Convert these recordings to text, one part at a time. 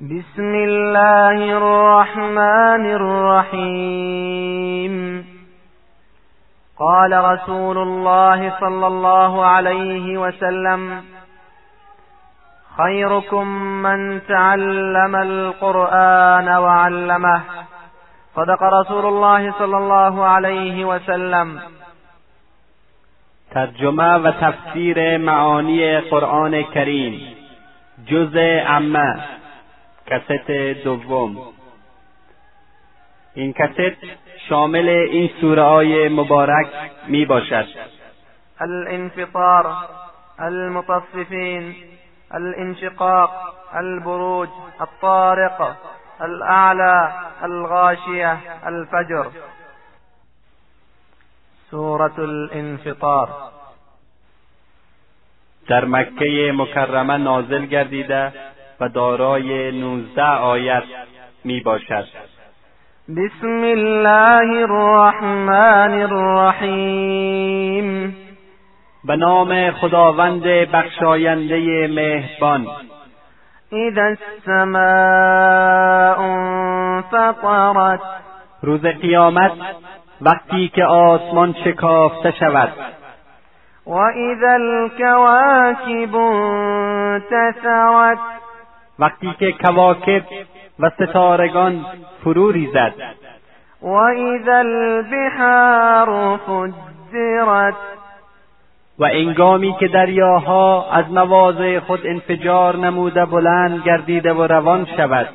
بسم الله الرحمن الرحيم. قال رسول الله صلى الله عليه وسلم خيركم من تعلم القرآن وعلمه. صدق رسول الله صلى الله عليه وسلم. ترجمه و تفسیر معانی قرآن کریم. جزء عمّه. کاست دوم. این کاست شامل این سوره های مبارک می باشد الانفطار المطففین الانشقاق البروج الطارق الاعلى الغاشیه الفجر. سورة الانفطار. در مکه مکرمه نازل گردیده و دارای نوزده آیت می باشد بسم الله الرحمن الرحیم. به نام خداوند بخشاینده مهربان. اذا السماء انفطرت. روز قیامت وقتی که آسمان شکافته شود. و اذا الكواكب انتثرت. وقتی که کواکب و ستارگان فرو ریزد. و اذا البحار فجرت و انگامی که دریاها از مواضع خود انفجار نموده بلند گردیده و روان شود.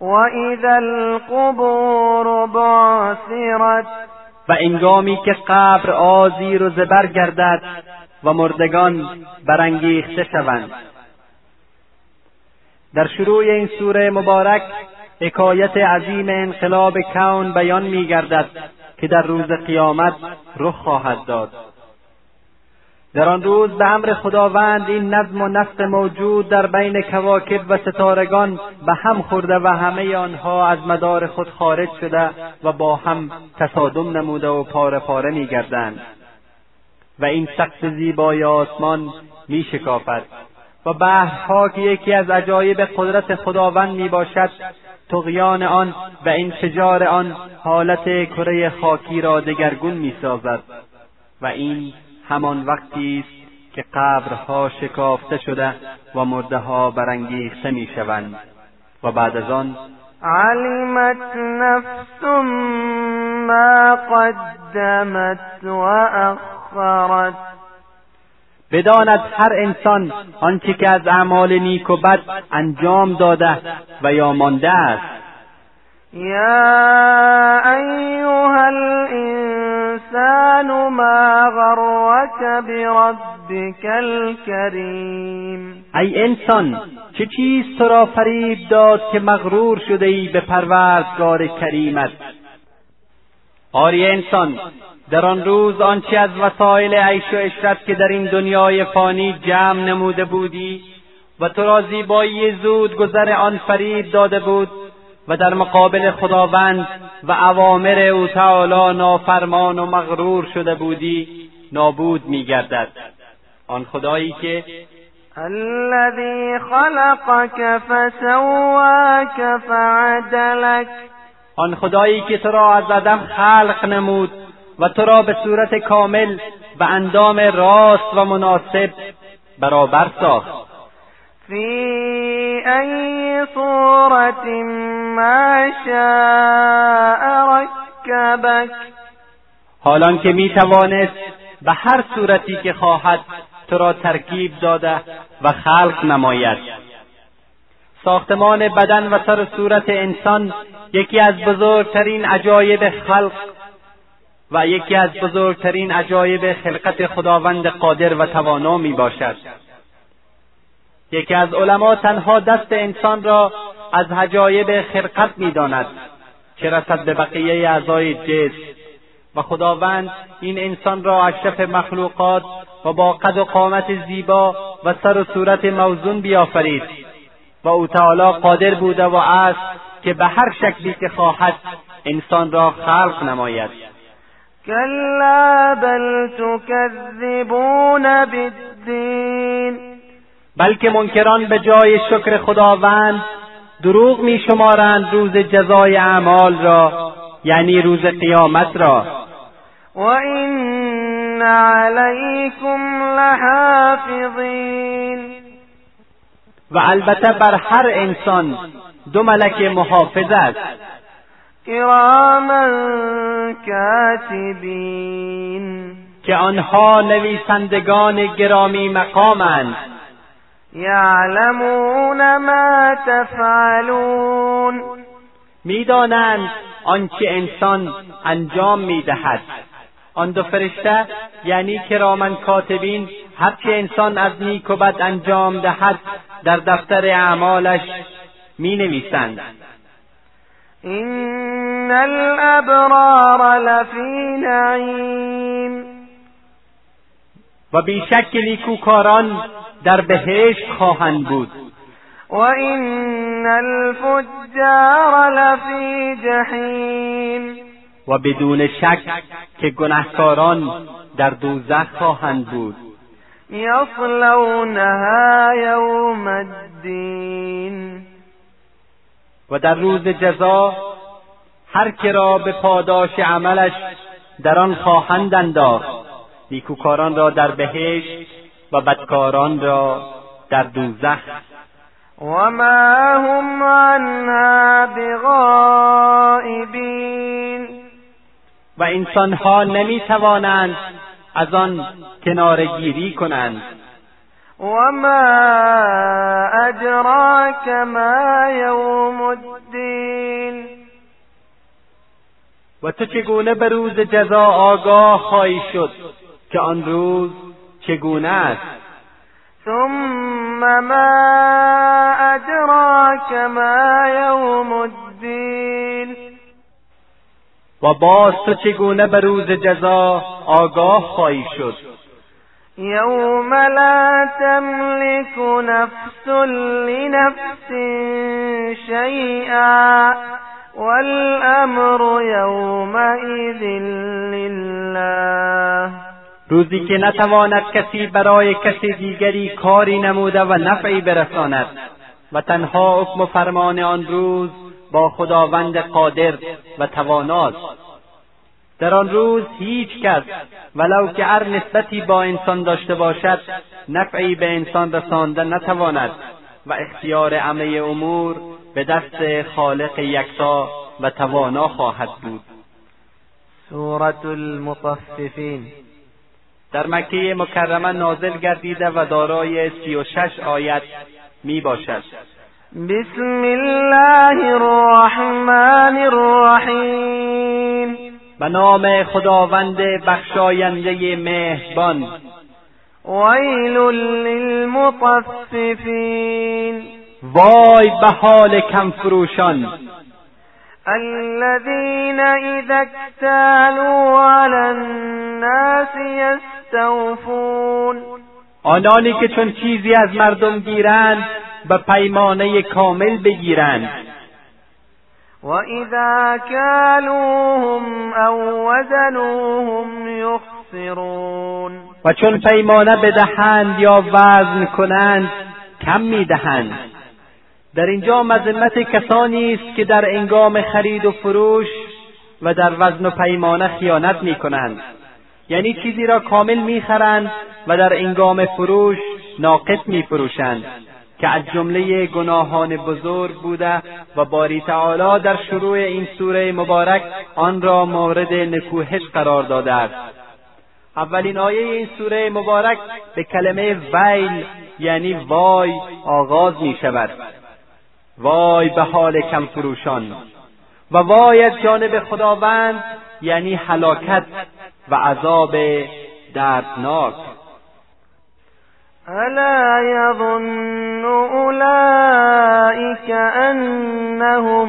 و اذا القبور بعثرت و انگامی که قبر آزیر و زبر گردد و مردگان برانگیخته شوند. در شروع این سوره مبارک حکایت عظیم انقلاب کون بیان میگردد که در روز قیامت رخ خواهد داد. در آن روز به امر خداوند این نظم و نسق موجود در بین کواکب و ستارگان به هم خورده و همه آنها از مدار خود خارج شده و با هم تصادم نموده و پاره پاره میگردند. و این سقف زیبای آسمان میشکافد. و بحرها که یکی از عجایب قدرت خداوند می باشد تقیان آن و انفجار آن حالت کره خاکی را دگرگون می سازد و این همان وقتی است که قبرها شکافته شده و مرده ها برانگیخته می شوند و بعد از آن علمت نفس ما قدمت و اخرت بداند هر انسان آنچه که از اعمال نیک و بد انجام داده و یا مانده است. یا ایها الانسان ما غرك بربك الكریم ای انسان چه چیز تو را فریب داد که مغرور شده ای به پروردگار کریمت؟ آری انسان در آن روز آنچه از وسایل عیش و عشرت که در این دنیای فانی جمع نموده بودی و تو را زیبایی زود گذر آن فریب داده بود و در مقابل خداوند و اوامر او تعالی نافرمان و مغرور شده بودی نابود میگردد. آن خدایی که الذي خلقك فسواك فعدلك. آن خدایی که تو را از عدم خلق نمود و تو را به صورت کامل و اندام راست و مناسب برابر ساخت. فی ای صورت ما شاء رکبک. حالان که می توانست به هر صورتی که خواهد تو را ترکیب داده و خلق نماید. ساختمان بدن و سر صورت انسان یکی از بزرگترین عجایب خلق و یکی از بزرگترین عجایب خلقت خداوند قادر و توانا می باشد. یکی از علما تنها دست انسان را از حجایب خلقت می‌داند که رسد به بقیه اعضای جسم. و خداوند این انسان را اشرف مخلوقات و با قد و قامت زیبا و سر و صورت موزون بیافرید. و او تعالی قادر بوده و است که به هر شکلی که خواهد انسان را خلق نماید. كلا بل تكذبون بالدین بلکه منکران به جای شکر خداوند دروغ میشمارند روز جزای اعمال را یعنی روز قیامت را. و این علیکم لحافظین و البته بر هر انسان دو ملک محافظ است. کراما کاتبین که آنها نویسندگان گرامی مقامند. یعلمون ما تفعلون می‌دانند آنچه انسان انجام می‌دهد. آن دو فرشته یعنی کرامن کاتبین هرچه انسان از نیک و بد انجام دهد در دفتر اعمالش می نویسند این الابرار لفی نعیم و بیشک نیکوکاران در بهشت خواهند بود. و این الفجار لفی جحیم و بدون شک که گنهکاران در دوزخ خواهند بود. یصلونها یوم الدین و در روز جزا هر که را به پاداش عملش در آن خواهند انداخت نیکوکاران را در بهشت و بدکاران را در دوزخ. و ما هم عنها بغائبین و انسانها نمی‌توانند از آن کنارگیری کنند. و ما ادراک ما یوم الدین و تو چگونه به روز جزا آگاه خواهی شد که آن روز چگونه است؟ ثم ما ادراک ما یوم الدین. و باز تو چگونه به روز جزا آگاه خواهی شد؟ یوم لا تملك نفس لنفس شیئا. والامر یومئذ لله. روزی که نتواند کسی برای کسی دیگری کاری نموده و نفعی برساند و تنها حکم و فرمان آن روز با خداوند قادر و تواناست. در آن روز هیچ کس ولو که هر نسبتی با انسان داشته باشد نفعی به انسان رسانده نتواند و اختیار همه امور به دست خالق یکتا و توانا خواهد بود. سورة المطففین. در مکه مکرمه نازل گردیده و دارای سی و شش آیت می باشد. بسم الله الرحمن الرحیم. به نام خداوند بخشاینده مهربان. ویل للمطففین. وای به حال کم فروشان الذين اذا اكتالوا على الناس یستوفون آنانی که چون چیزی از مردم گیرند به پیمانه کامل بگیرند. و اذا کالوهم او وزنوهم یخسرون و چون پیمانه بدهند یا وزن کنند کم می‌دهند. در اینجا مذمت کسانی است که در انگام خرید و فروش و در وزن و پیمانه خیانت می کنند یعنی چیزی را کامل می‌خرند و در انگام فروش ناقص میفروشند که از جمله گناهان بزرگ بوده و باری تعالی در شروع این سوره مبارک آن را مورد نکوهش قرار داده است. اولین آیه این سوره مبارک به کلمه ویل یعنی وای آغاز می شود وای به حال کم فروشان و وای از جانب خداوند یعنی هلاکت و عذاب دردناک. الا یظن اولئک انهم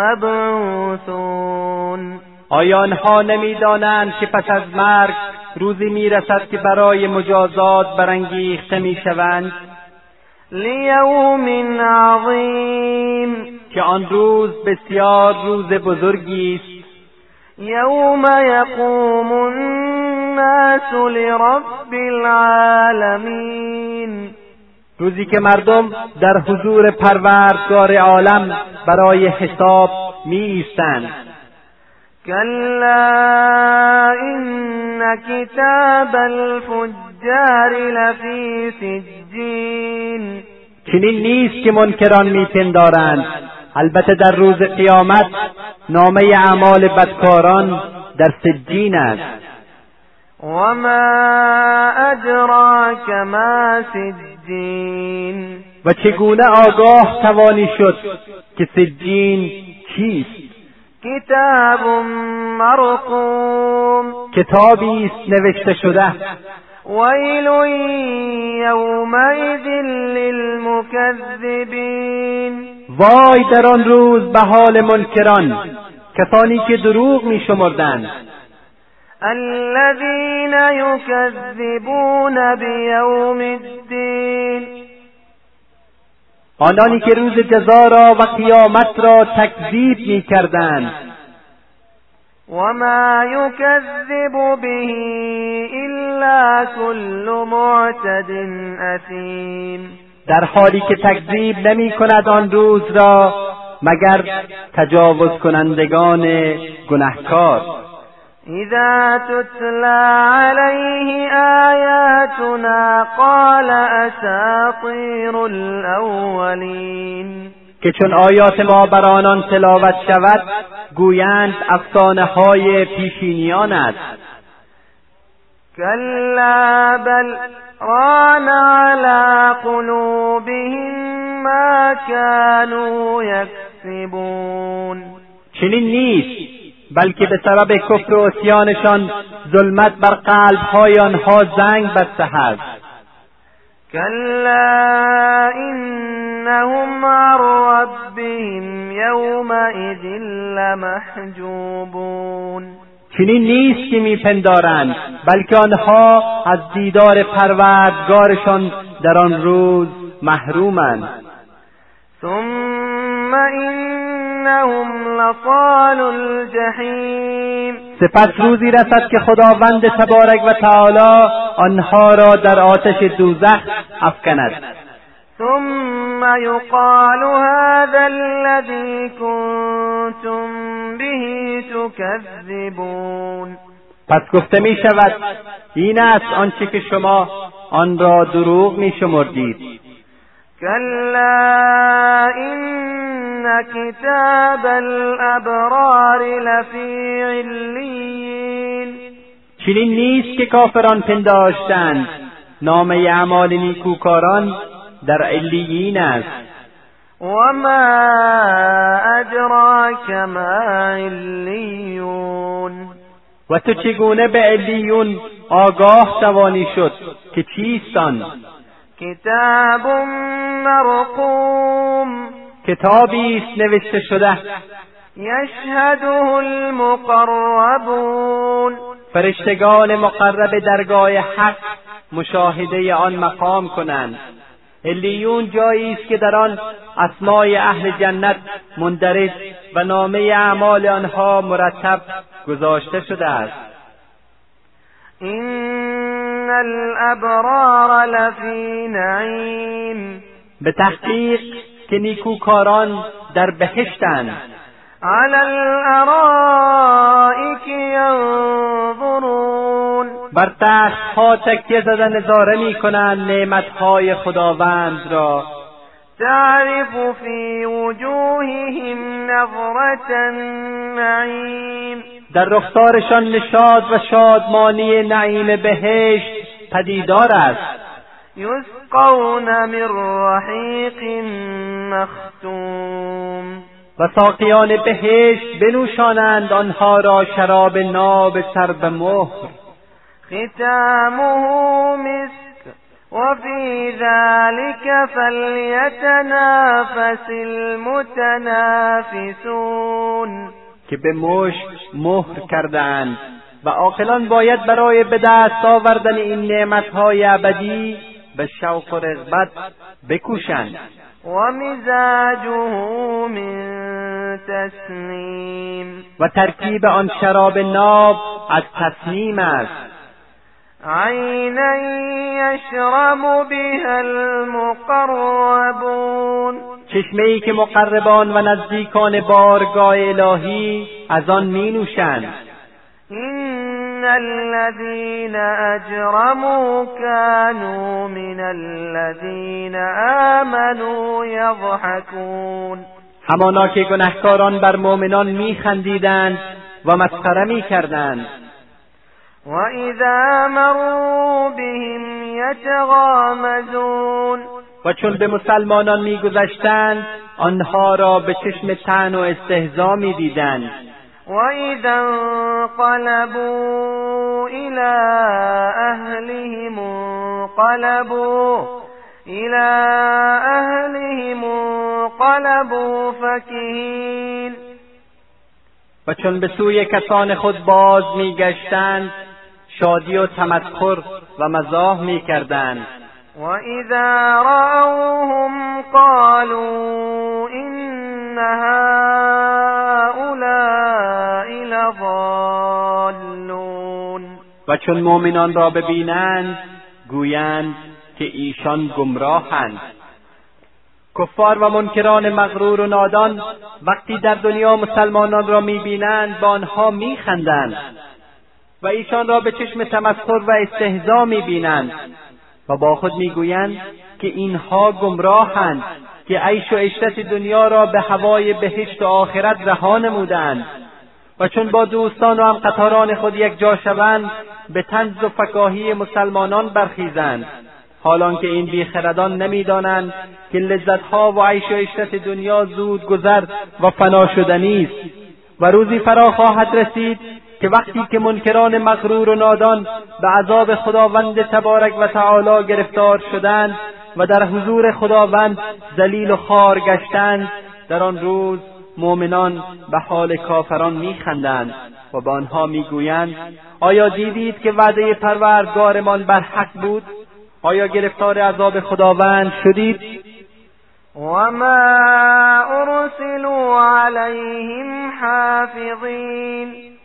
مبعوثون. آیا آنها نمی‌دانند که پس از مرگ روزی می‌رسد که برای مجازات برانگیخته می‌شوند؟ لیوم عظیم که آن روز بسیار روز بزرگی است. یوم یقوم الناس لرب العالمین روزی که مردم در حضور پروردگار عالم برای حساب می ایستند كلا إن كتاب الفجار لفی سجین چنین نیست که منکران میپندارند. البته در روز قیامت نامه اعمال بدکاران در سجین است. و ما ادراک ما سجین و چگونه آگاه توانی شد که سجین چیست؟ کتاب مرقوم. کتابی است نوشته شده. ویل یومئذ للمکذبین وای در آن روز به حال منکران کسانی که دروغ می شمردند الذين يكذبون بیوم الدین آنانی که روز جزا را و قیامت را تکذیب می کردند وما يكذب به إلا كل معتد أثیم در حالی که تکذیب نمی کند آن روز را مگر تجاوز کنندگان گنهکار اذا تتلا علیه آیاتنا قال اساطیر الاولین که چون آیات ما بر آنان تلاوت شود گویند افسانه های پیشینیان است. کلا بل ران على قلوبهم ما كانوا یکسبون. چنین نیست بلکه به سبب کفر و اسیانشان ظلمت بر قلبهای آنها زنگ بسته است. کلا انهم عن ربهم یومئذ لمحجوبون چنین نیست که میپندارند بلکه آنها از دیدار پروردگارشان در آن روز محرومند. ثم انهم لصال الجحیم سپس روزی رسد که خداوند تبارک و تعالی آنها را در آتش دوزخ افکند. ثم يقال هذا الذي كنتم به تكذبون. پس گفته می شود این است آنچه که شما آن را دروغ می شمردید كلا إن كتاب الأبرار لفی علین چنین نیست که کافران پنداشتند. نامه اعمال نیکوکاران در علیین است. وما ادراک ما علیون و تو چگونه به علیون آگاه توانی شد که چیستان؟ کتاب مرقوم. کتابی است نوشته شده. یشهده المقربون. فرشتگان مقرب درگاه حق مشاهده آن مقام کنند. علیون جایی است که در آن اسمای اهل جنت مندرج و نامه اعمال آنها مرتب گذاشته شده است. این الابرار لفی نعیم به تحقیق که نیکوکاران در بهشتند. علی الارائک ینظرون بر ها تکیه زده نظاره می‌کنند نعمتهای خداوند را. تعرف فی وجوههم نظرة النعیم در رخسارشان نشاد و شادمانی نعیم بهشت پدیدار است. یسقون من رحیق مختوم. و ساقیان بهشت بنوشانند آنها را شراب ناب سر به مهر. ختامه مسك وفي ذلك فليتنافس المتنافسون. که به مشک مهر کردند و عاقلان باید برای به دست آوردن این نعمتهای ابدی به شوق و رغبت بکوشند. و مزاجه من تسنیم و ترکیب آن شراب ناب از تسنیم است. عینا یشرب بها المقربون چشمه ای که مقربان و نزدیکان بارگاه الهی از آن می نوشند إن الذين أجرموا كانوا من الذين آمنوا يضحكون همانا که گنهکاران بر مؤمنان میخندیدند و مسخره می‌کردند. و اذا مروا بهم یتغامزون و چون به مسلمانان میگذشتند آنها را به چشم تن و استهزا می‌دیدند. وإذا انقلبوا إلى أهلهم انقلبوا إلى أهلهم انقلبوا فكهين. و چون به سوی کسان خود باز میگشتند شادی و تمسخر و مزاح می‌کردند. و اذا رأوهم قالوا ان و چون مؤمنان را ببینند گویند که ایشان گمراهند. کفار و منکران مغرور و نادان وقتی در دنیا مسلمانان را می‌بینند با آنها میخندند. و ایشان را به چشم تمسخر و استهزا می‌بینند. و با خود می‌گویند که اینها گمراهند که عیش و عشرت دنیا را به هوای بهشت و آخرت رها نمودند و چون با دوستان و هم قطاران خود یک جا شوند به تنز و فکاهی مسلمانان برخیزند. حالان که این بیخردان نمی‌دانند که لذتها و عیش و عشرت دنیا زود گذر و فنا شدنی است. و روزی فرا خواهد رسید که وقتی که منکران مغرور و نادان به عذاب خداوند تبارک و تعالی گرفتار شدند و در حضور خداوند ذلیل و خار گشتند در آن روز مؤمنان به حال کافران میخندند و به آنها می‌گویند آیا دیدید که وعده پروردگارمان بر حق بود؟ آیا گرفتار عذاب خداوند شدید؟ وما ارسلوا علیهم حافظین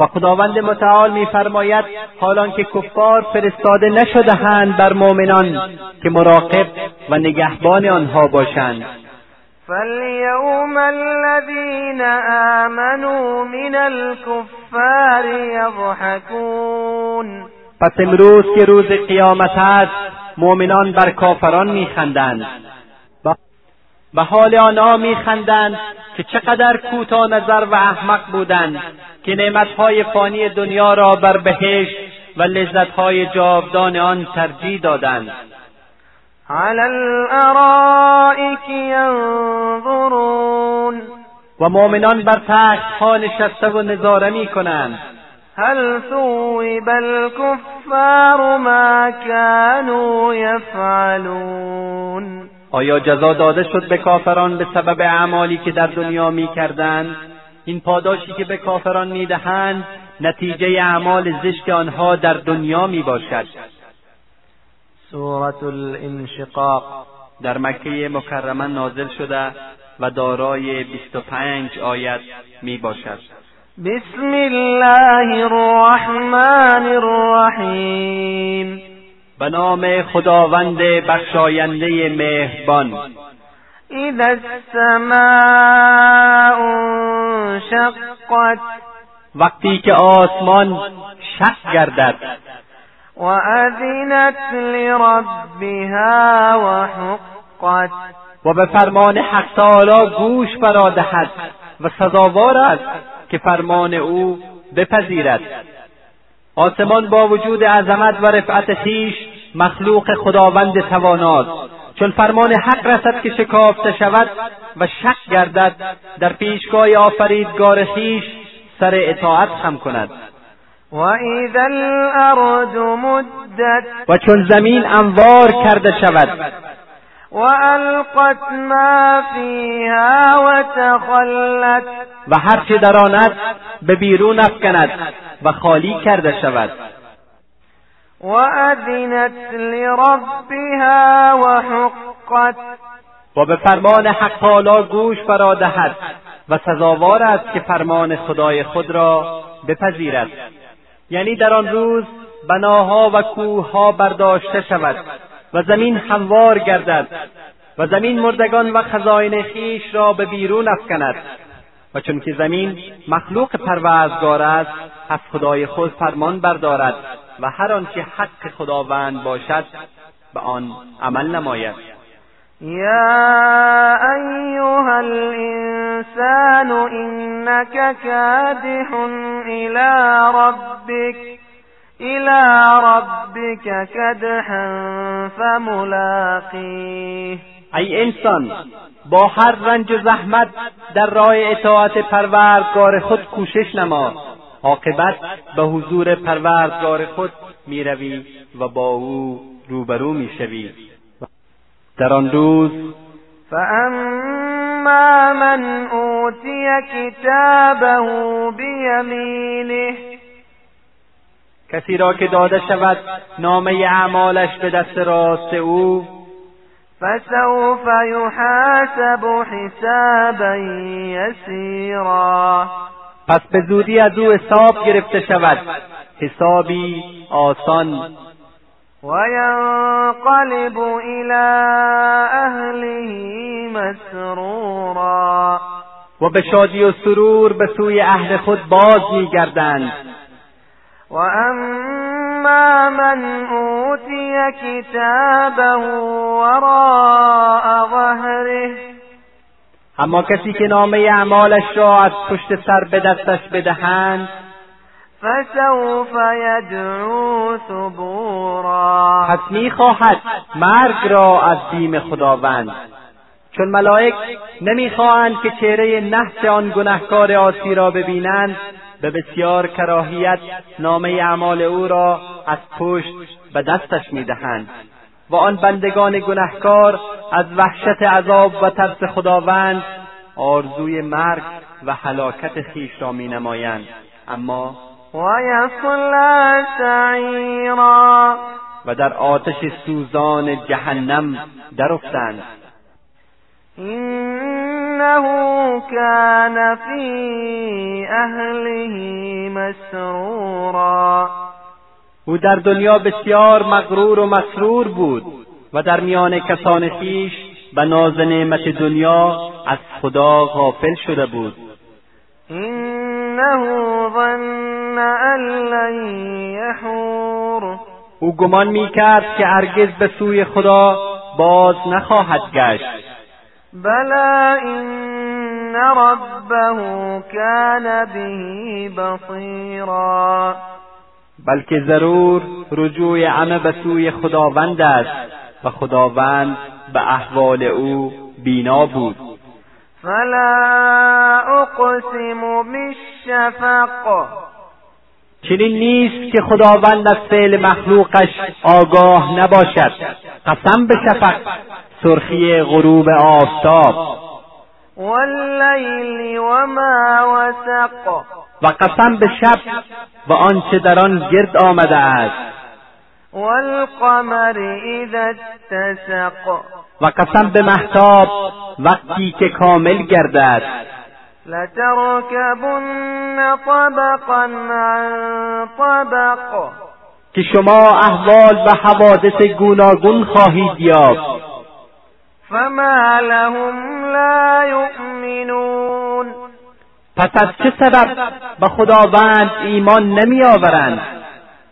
و خداوند متعال میفرماید حالان که کفار فرستاده نشدهاند بر مؤمنان که مراقب و نگهبان آنها باشند. فاليوم الذين آمنوا من الكفار يضحكون. پس امروز که روز قیامت است مؤمنان بر کافران میخندند. به حال آنها میخندند که چقدر کوتاه نظر و احمق بودند که نعمتهای فانی دنیا را بر بهشت و لذتهای جاودان آن ترجیح دادند. على الارائك ينظرون و مؤمنان بر ها نشسته و نظاره می کنند هل ثوب الكفار ما كانوا يفعلون آیا جزا داده شد به کافران به سبب اعمالی که در دنیا می‌کردند؟ این پاداشی که به کافران می‌دهند نتیجه اعمال زشت آنها در دنیا می باشد سورة الانشقاق. در مکه مکرمه نازل شده و دارای 25 آیت می باشد بسم الله الرحمن الرحیم. به نام خداوند بخشاینده مهربان. اذا السماء انشقت وقتی که آسمان شق گردد. وأذنت لربها وحقت. و به فرمان حق تعالی گوش فرا دهد و سزاوار است که فرمان او بپذیرد. آسمان با وجود عظمت و رفعت خویش مخلوق خداوند تواناست چون فرمان حق رسد که شکافته شود و شک گردد در پیشگاه آفریدگار خویش سر اطاعت خم کند. مدت. و چون زمین انوار کرده شود والقت ما فیها وتخلت و هر چه در آن است به بیرون افکند و خالی کرده شود. وأذنت لربها وحقت و به فرمان حق تعالی گوش فرا دهد و سزاوار است که فرمان خدای خود را بپذیرد. یعنی در آن روز بناها و کوهها برداشته شود. و زمین هموار گردد و زمین مردگان و خزاین خیش را به بیرون افکند. و چون که زمین مخلوق پروردگار است از خدای خود فرمان بردارد و هر آنچه حق خداوند باشد به آن عمل نماید. یا ایها الانسان انك کادح الى ربك الى ربك کدحا فملاقیه ای انسان با هر رنج و زحمت در راه اطاعت پروردگار خود کوشش نما. عاقبت به حضور پروردگار خود می‌روی و با او روبرو می‌شوی. در آن روز فاما من اوتی کتابه بیمینه کسی را که داده شود نامه اعمالش به دست راست او. فسوف يحاسب حسابا یسیرا. پس به زودی از او حساب گرفته شود. حسابی آسان. وینقلب الى اهله مسرورا. و به شادی و سرور به سوی اهل خود باز میگردند. و اما من اوتی کتابه وراء ظهره اما کسی که نامه اعمالش را از پشت سر به دستش بدهند فسوف یدعو ثبورا پس می‌خواهد مرگ را از بیم خداوند. چون ملائک نمی‌خواهند که چهره نحس آن گنهکار آسی را ببینند به بسیار کراهیت نامه اعمال او را از پشت به دستش می‌دهند و آن بندگان گنهکار از وحشت عذاب و ترس خداوند آرزوی مرگ و هلاکت خیش را مینمایند. اما و در آتش سوزان جهنم درافتند انه كان فی اهله مسرورا. او در دنیا بسیار مغرور و مسرور بود و در میان کسان خویش به ناز نعمت دنیا از خدا غافل شده بود. انه ظن ان لن یحور او گمان می‌کرد که هرگز به سوی خدا باز نخواهد گشت. بلا این ربه کان به بصیرا بلکه ضرور رجوع عمه به سوی خداوند است و خداوند به احوال او بینا بود. فلا اقسم بالشفق. چنین نیست که خداوند از فعل مخلوقش آگاه نباشد. قسم به شفق. سرخی غروب آفتاب. واللیل وما وسق. و قسم به شب و آنچه در آن گرد آمده است. والقمر اذا اتسق. و قسم به محتاب وقتی که کامل گردد. لتركبن طبقا عن طبق. که شما احوال و حوادث گوناگون خواهید یافت. فما لهم لا يؤمنون پس از چه سبب به خداوند ایمان نمیآورند؟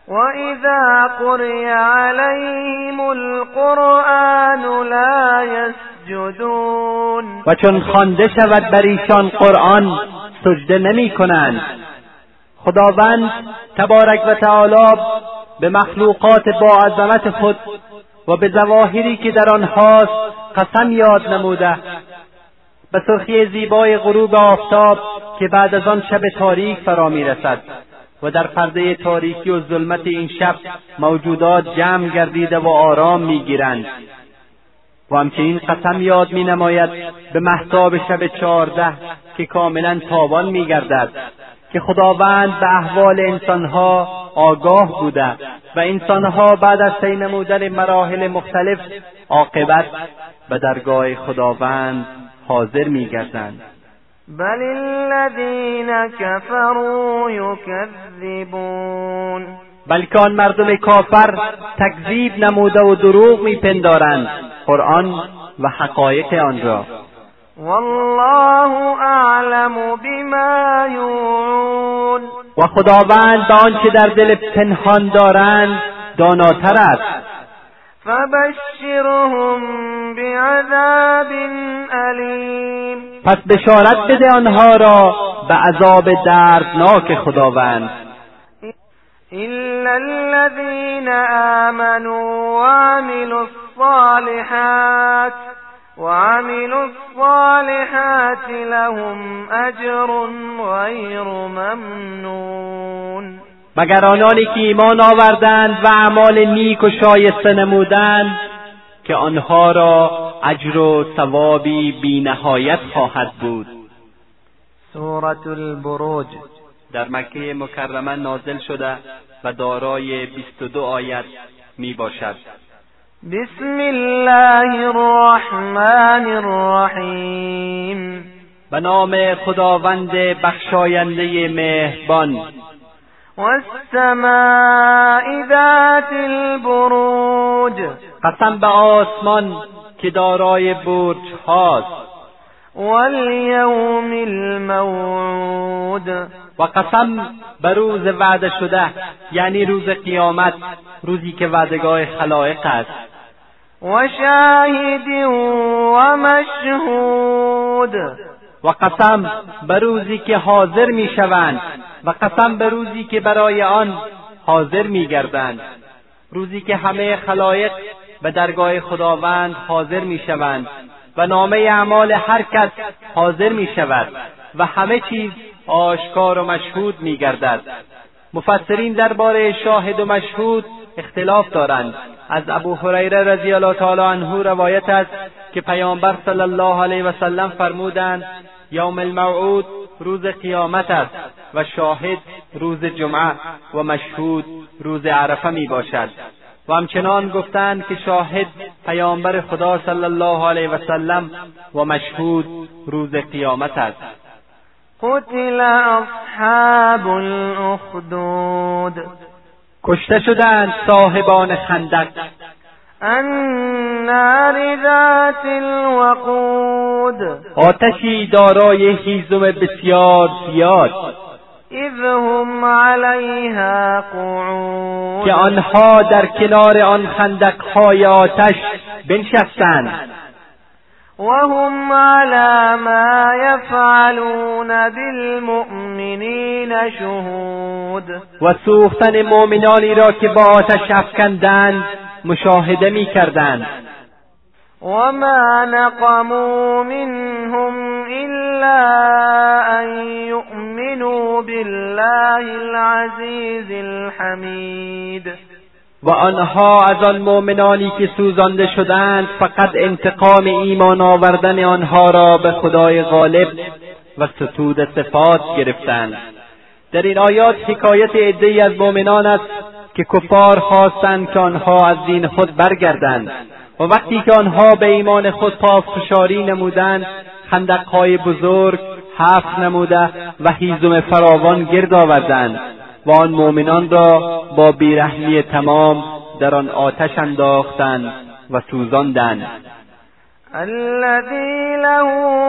وإذا قرئ عليهم القرآن لا يسجدون و چون خوانده شود بر ایشان قرآن سجده نمی کنند خداوند تبارک و تعالی به مخلوقات با عظمت خود و به ظواهری که در آنهاست قسم یاد نموده. به سرخی زیبای غروب آفتاب که بعد از آن شب تاریک فرا می‌رسد و در پرده تاریکی و ظلمت این شب موجودات جمع گردیده و آرام می‌گیرند. و همچنین قسم یاد می نماید به محتاب شب چهارده که کاملا تابان می گردد که خداوند به احوال انسانها آگاه بوده و انسانها بعد از طی نمودن مراحل مختلف عاقبت به درگاه خداوند حاضر میگردند. بل الذين كفروا يكذبون بلکه آن مردم کافر تکذیب نموده و دروغ میپندارند. قرآن و حقایق آن را. والله اعلم بما یوعون و خداوند به آنچه در دل پنهان دارند داناتر است. فبشرهم بعذاب علیم پس بشارت بده آنها را به عذاب دردناک خداوند. إلا الذين آمنوا وعملوا الصالحات وعملوا الصالحات لهم أجر غير ممنون. مگر آنانی که ایمان آوردند و اعمال نیک و شایسته نمودند که آنها را اجر و ثوابی بینهایت خواهد بود. سورة البروج. در مکه مکرمه نازل شده و دارای بیست و دو آیت می باشد. بسم الله الرحمن الرحیم. به نام خداوند بخشاینده مهربان. والسماء ذات البروج. قسم به آسمان که دارای برج هاست. والیوم الموعود. و قسم به روز وعده شده یعنی روز قیامت روزی که وعدگاه خلائق است. و شاهد و مشهود. و قسم به روزی که حاضر می‌شوند. و قسم به روزی که برای آن حاضر میگردند. روزی که همه خلایق به درگاه خداوند حاضر می‌شوند و نامه اعمال هر کس حاضر می شود و همه چیز آشکار و مشهود می گردد مفسرین درباره شاهد و مشهود اختلاف دارند. از ابو هریره رضی الله تعالی عنه روایت است که پیامبر صلی الله علیه و سلم فرمودند یوم الموعود روز قیامت است و شاهد روز جمعه و مشهود روز عرفه می باشد. و همچنان گفتند که شاهد پیامبر خدا صلی الله علیه و سلم و مشهود روز قیامت است. قتل اصحاب الاخدود. کشته شدند صاحبان خندق. النار ذات الوقود. آتشی دارای هیزم بسیار زیاد اذ هم علیها قعود. که آنها در کنار آن خندقهای آتش بنشستند. وهم على ما يفعلون بالمؤمنین شهود. و سوختن مؤمنانی را که با آتش افکندند مشاهده می‌کردند. وما نقموا منهم إلا أن يؤمنوا بالله العزیز الحمید و آنها از آن مؤمنانی که سوزانده شدند فقط انتقام ایمان آوردن آنها را به خدای غالب و ستود صفات گرفتند. در این آیات حکایت عدهای از مؤمنان است که کفار خواستند که آنها از دین خود برگردند و وقتی که آنها به ایمان خود پافشاری نمودند خندقهای بزرگ حفر نموده و هیزم فراوان گرد آوردند و آن مؤمنان را با بیرحمی تمام در آن آتش انداختند و سوزاندند. الذي له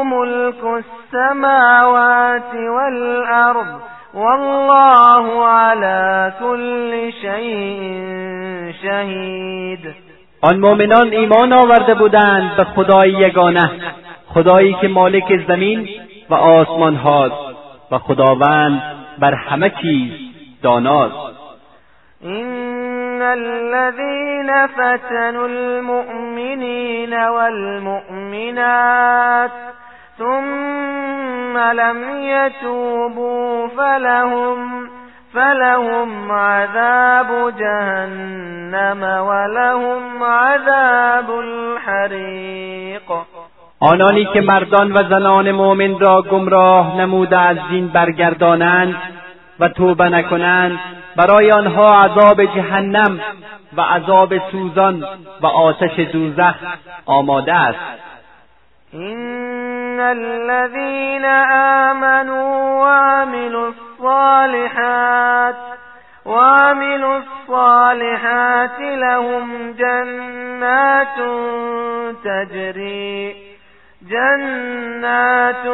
ملك السماوات والارض والله على كل شيء شهید آن مؤمنان ایمان آورده بودند به خدای یگانه خدایی که مالک زمین و آسمان هاست و خداوند بر همه چیز داناست. این الذين فتنوا المؤمنین والمؤمنات ثم لم يتوبوا فلهم فلهم عذاب جهنم ولهم عذاب الحریق آنانی که مردان و زنان مؤمن را گمراه نموده از دین برگردانند و توبه نکنند برای آنها عذاب جهنم و عذاب سوزان و آتش دوزخ آماده است. این الذين آمنوا وعملوا الصالحات وعملوا الصالحات لهم جنات تجري جنات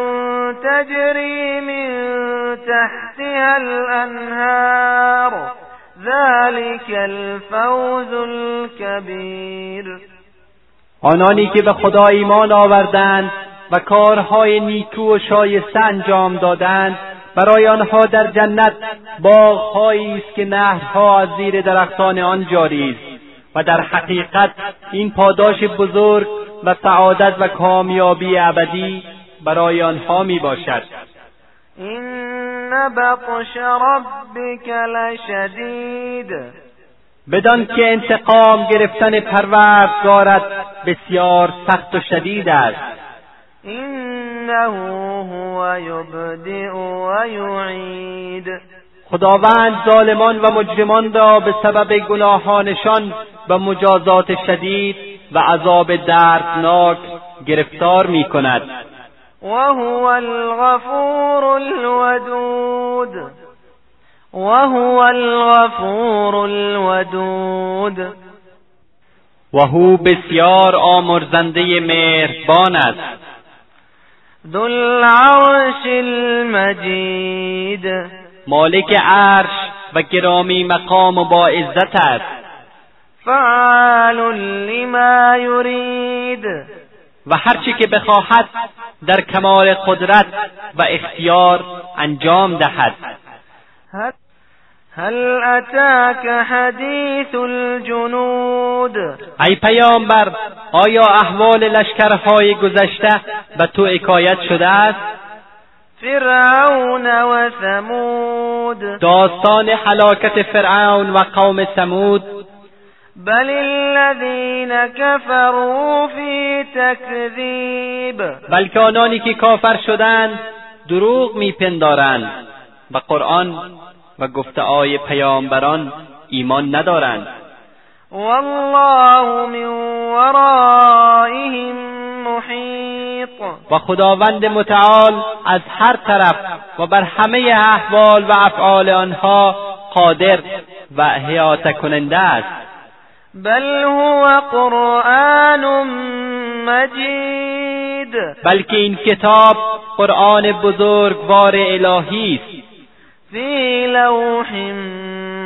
تجري من تحتها الأنهار ذلك الفوز الكبير آنانی که به خدا ایمان آوردند و کارهای نیکو و شایسته انجام دادند برای آنها در جنت باغهایی است که نهرها از زیر درختان آن جاری است و در حقیقت این پاداش بزرگ و سعادت و کامیابی ابدی برای آنها می باشد این بطش ربک لشدید بدان که انتقام گرفتن پروردگارت بسیار سخت و شدید است. انه هو و یعید خداوند ظالمان و مجرمان را به سبب گناهانشان و مجازات شدید و عذاب دردناک گرفتار می کند و هو الغفور الودود. و هو الغفور الودود. و هو بسیار آمرزنده مهربان است. ذو العرش المجید. مالک عرش و گرامی مقام و با عزت است. فعال لما یرید. و هرچی که بخواهد در کمال قدرت و اختیار انجام دهد. هل اتاک حدیث الجنود؟ ای پیامبر آیا احوال لشکرهای گذشته به تو حکایت شده است؟ فرعون و ثمود. داستان حلاکت فرعون و قوم ثمود. بل الذین كفروا فی تکذیب. بلکه آنانی که کافر شدند دروغ میپندارند. و قرآن و گفتههای پیامبران ایمان ندارند. والله من ورائهم محیط. و خداوند متعال از هر طرف و بر همه احوال و افعال آنها قادر و احیاطه کننده است. بل هو قرآن مجید. بلکه این کتاب قرآن بزرگوار الهی است. فی لوح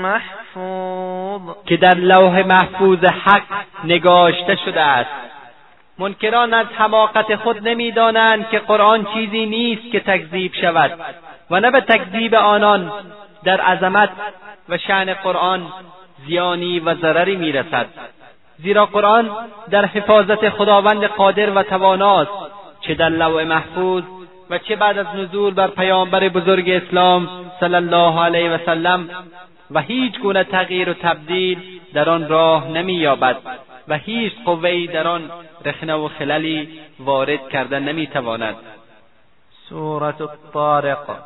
محفوظ. که در لوح محفوظ حق نگاشته شده است. منکران از حماقت خود نمی‌دانند که قرآن چیزی نیست که تکذیب شود و نه به تکذیب آنان در عظمت و شعن قرآن زیانی و ضرری می‌رسد. زیرا قرآن در حفاظت خداوند قادر و تواناست چه در لوح محفوظ و چه بعد از نزول بر پیامبر بزرگ اسلام صلی الله علیه و سلم و هیچ گونه تغییر و تبدیل در آن راه نمییابد و هیچ قوهای در آن رخنه و خللی وارد کردن نمی‌تواند. سورة الطارق.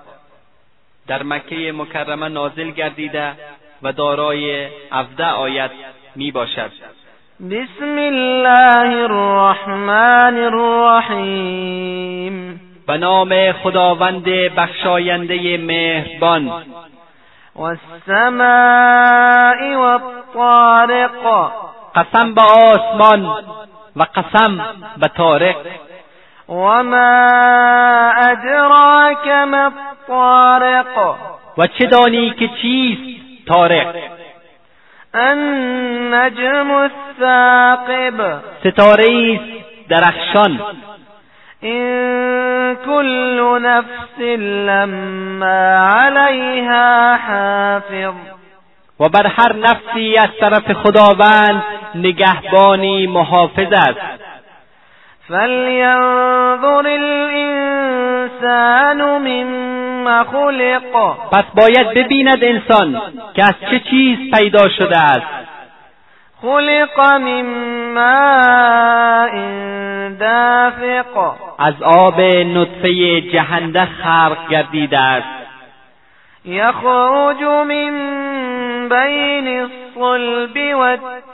در مکه مکرمه نازل گردیده و دارای افده آیت می باشد بسم الله الرحمن الرحیم. به نام خداوند بخشاینده مهربان. والسماء والطارق. قسم به آسمان و قسم به طارق. وما ادراک ما الطارق. و چه دانی که چیست طارق؟ النجم الثاقب. ستاره است درخشان. این كل نفس لما عليها حافظ. و بر هر نفسی از طرف خداوند نگهبانی محافظ است. فلینظر الانسان مما خلق. پس باید ببیند انسان که از چه چیز پیدا شده است. خلق من ماء دافق. از آب نطفه جهنده خلق گردیده است. یخرج من بین الصلب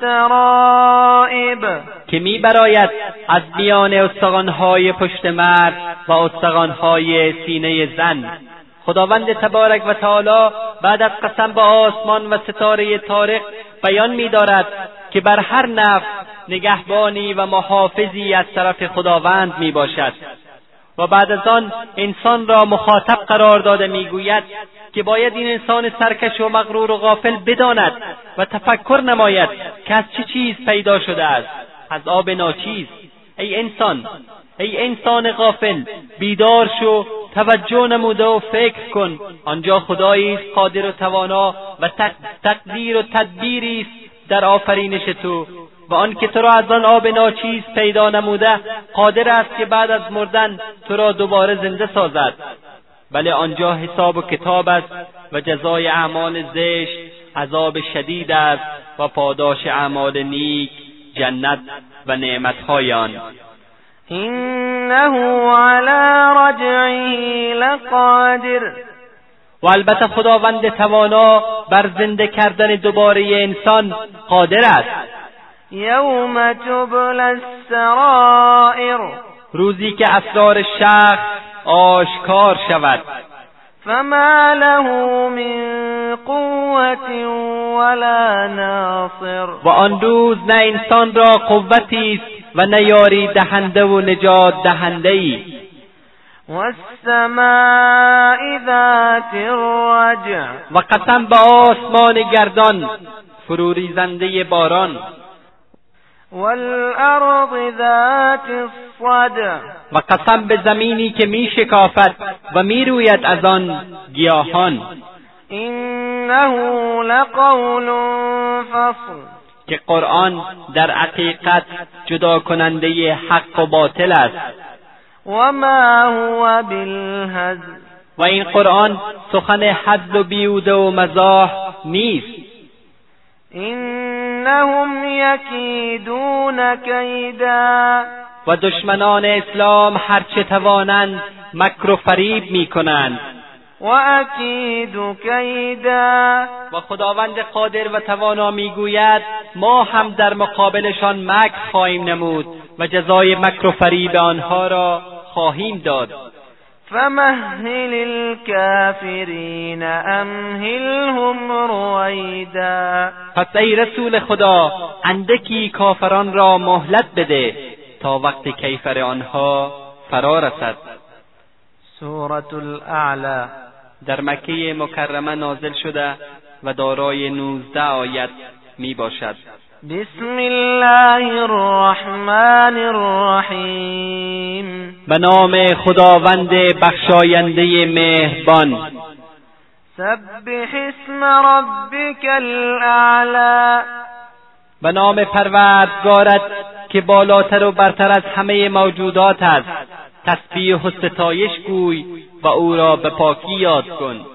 والترائب. که میبراید از میان استخوانهای پشت مرد و استخوانهای سینه زن. خداوند تبارک و تعالی بعد از قسم به آسمان و ستاره تارق بیان می‌دارد که بر هر نفس نگهبانی و محافظی از طرف خداوند می‌باشد. و بعد از آن انسان را مخاطب قرار داده می‌گوید که باید این انسان سرکش و مغرور و غافل بداند و تفکر نماید که از چه چیز پیدا شده است. از آب ناچیز. ای انسان ای انسان غافل بیدار شو توجه نموده و فکر کن. آنجا خدایی است قادر و توانا و تقدیر و تدبیری است. در آفرینش تو و آنکه تو را از آن آب ناچیز پیدا نموده قادر است که بعد از مردن تو را دوباره زنده سازد. بله آنجا حساب و کتاب است و جزای اعمال زشت عذاب شدید است و پاداش اعمال نیک جنت و نعمتهای آن. انه علی رجعه لقادر. و البته خداوند توانا بر زنده کردن دوباره انسان قادر است. یوم تبل السرائر. روزی که اسرار شخص آشکار شود. فما له من قوت ولا ناصر. و آن روز نه انسان را قوتی است و نه یاری دهنده و نجات دهنده ای والسماء ذات الرجع. و قسم به آسمان گردان فروریزنده باران. والارض ذات الصدع. و قسم به زمینی که می شکافد و می روید از آن گیاهان. انه لقول فصل. که قرآن در حقیقت جدا کننده حق و باطل است. و ما هو بالهزل و این قرآن سخن حد و بیوده و مزاح نیست. انهم یکیدون کیدا و دشمنان اسلام هرچه توانند مکر و فریب می‌کنند. و اکید کیدا و خداوند قادر و توانا می‌گوید ما هم در مقابلشان مکر خواهیم نمود و جزای مکر و فریب آنها را خواهیم داد. فمهل الكافرین امهلهم رویدا. پس ای رسول خدا اندکی کافران را مهلت بده تا وقت کیفر آنها فرا رسد سورة الاعلا در مکه مکرمه نازل شده و دارای نوزده آیت می باشد. بسم الله الرحمن الرحیم. به نام خداوند بخشاینده مهربان. سبح اسم ربک الاعلا. به نام پروردگارت که بالاتر و برتر از همه موجودات است. تسبیح و ستایش گوی و او را به پاکی یاد کن.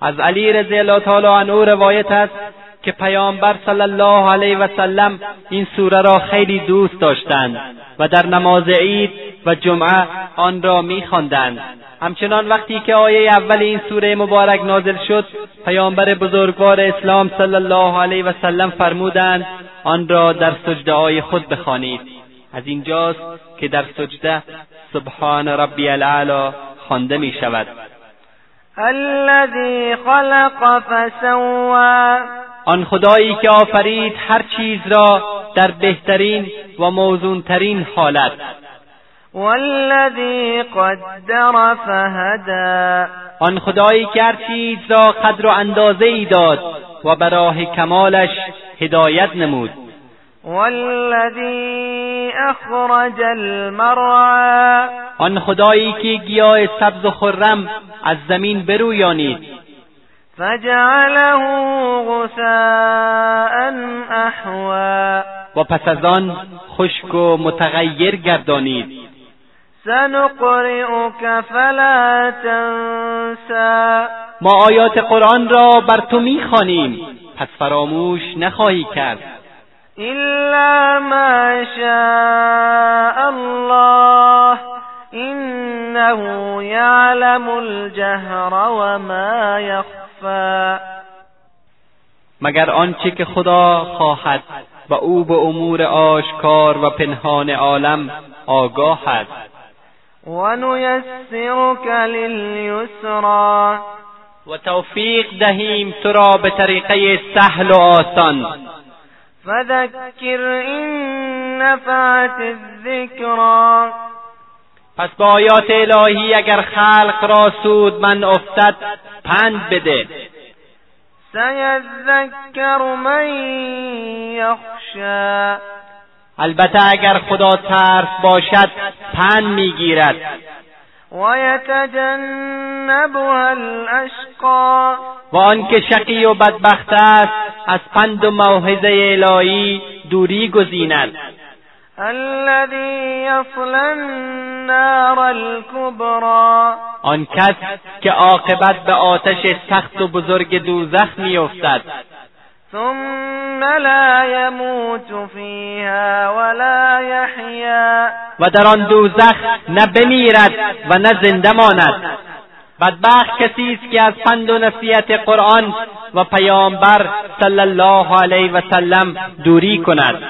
از علی رضی الله تعالی عنه روایت است که پیامبر صلی الله علیه و سلم این سوره را خیلی دوست داشتند و در نماز عید و جمعه آن را میخواندند. همچنان وقتی که آیه اول این سوره مبارک نازل شد پیامبر بزرگوار اسلام صلی الله علیه و سلم فرمودند آن را در سجده خود بخوانید. از اینجاست که در سجده سبحان ربی الاعلی خوانده می شود. الذي خلق فسوا. آن خدایی که آفرید هر چیز را در بهترین و موزونترین حالت. والذی قدر فهدا آن خدایی که هر چیز را قدر و اندازه ای داد و براه کمالش هدایت نمود. والذی اخرج المرعى. آن خدایی که گیاه سبز و خرم از زمین برویانید. فجعله غثاء احوا و پس از آن خشک و متغیر گردانید. سنقرئك فلا تنسا ما آیات قرآن را بر تو می‌خوانیم. پس فراموش نخواهی کرد. الا ما شاء الله انه یعلم الجهر وما یخفا مگر آنچه که خدا خواهد و او به امور آشکار و پنهان عالم آگاه است و نیسرک للیسرا و توفیق دهیم تو را به طریقه سهل و آسان. فذکر این نفعت الذکرا پس با آیات الهی اگر خلق را سود من افتد پند بده. سیذکر من یخشا البته اگر خدا ترس باشد پند می‌گیرد. و یتجنبها الاشقا و آنکه شقی و بدبخت است از پند و موعظه الهی دوری گزیند. الذي يصل النار الكبرى. آن کس که عاقبت به آتش سخت و بزرگ دوزخ میافتد. ثم لا يموت فيها ولا يحيا. و در آن دوزخ نه بمیرد و نه زنده ماند. بدبخت کسی است که از پند و نصیحت قرآن و پیامبر صلی الله علیه و سلم دوری کند.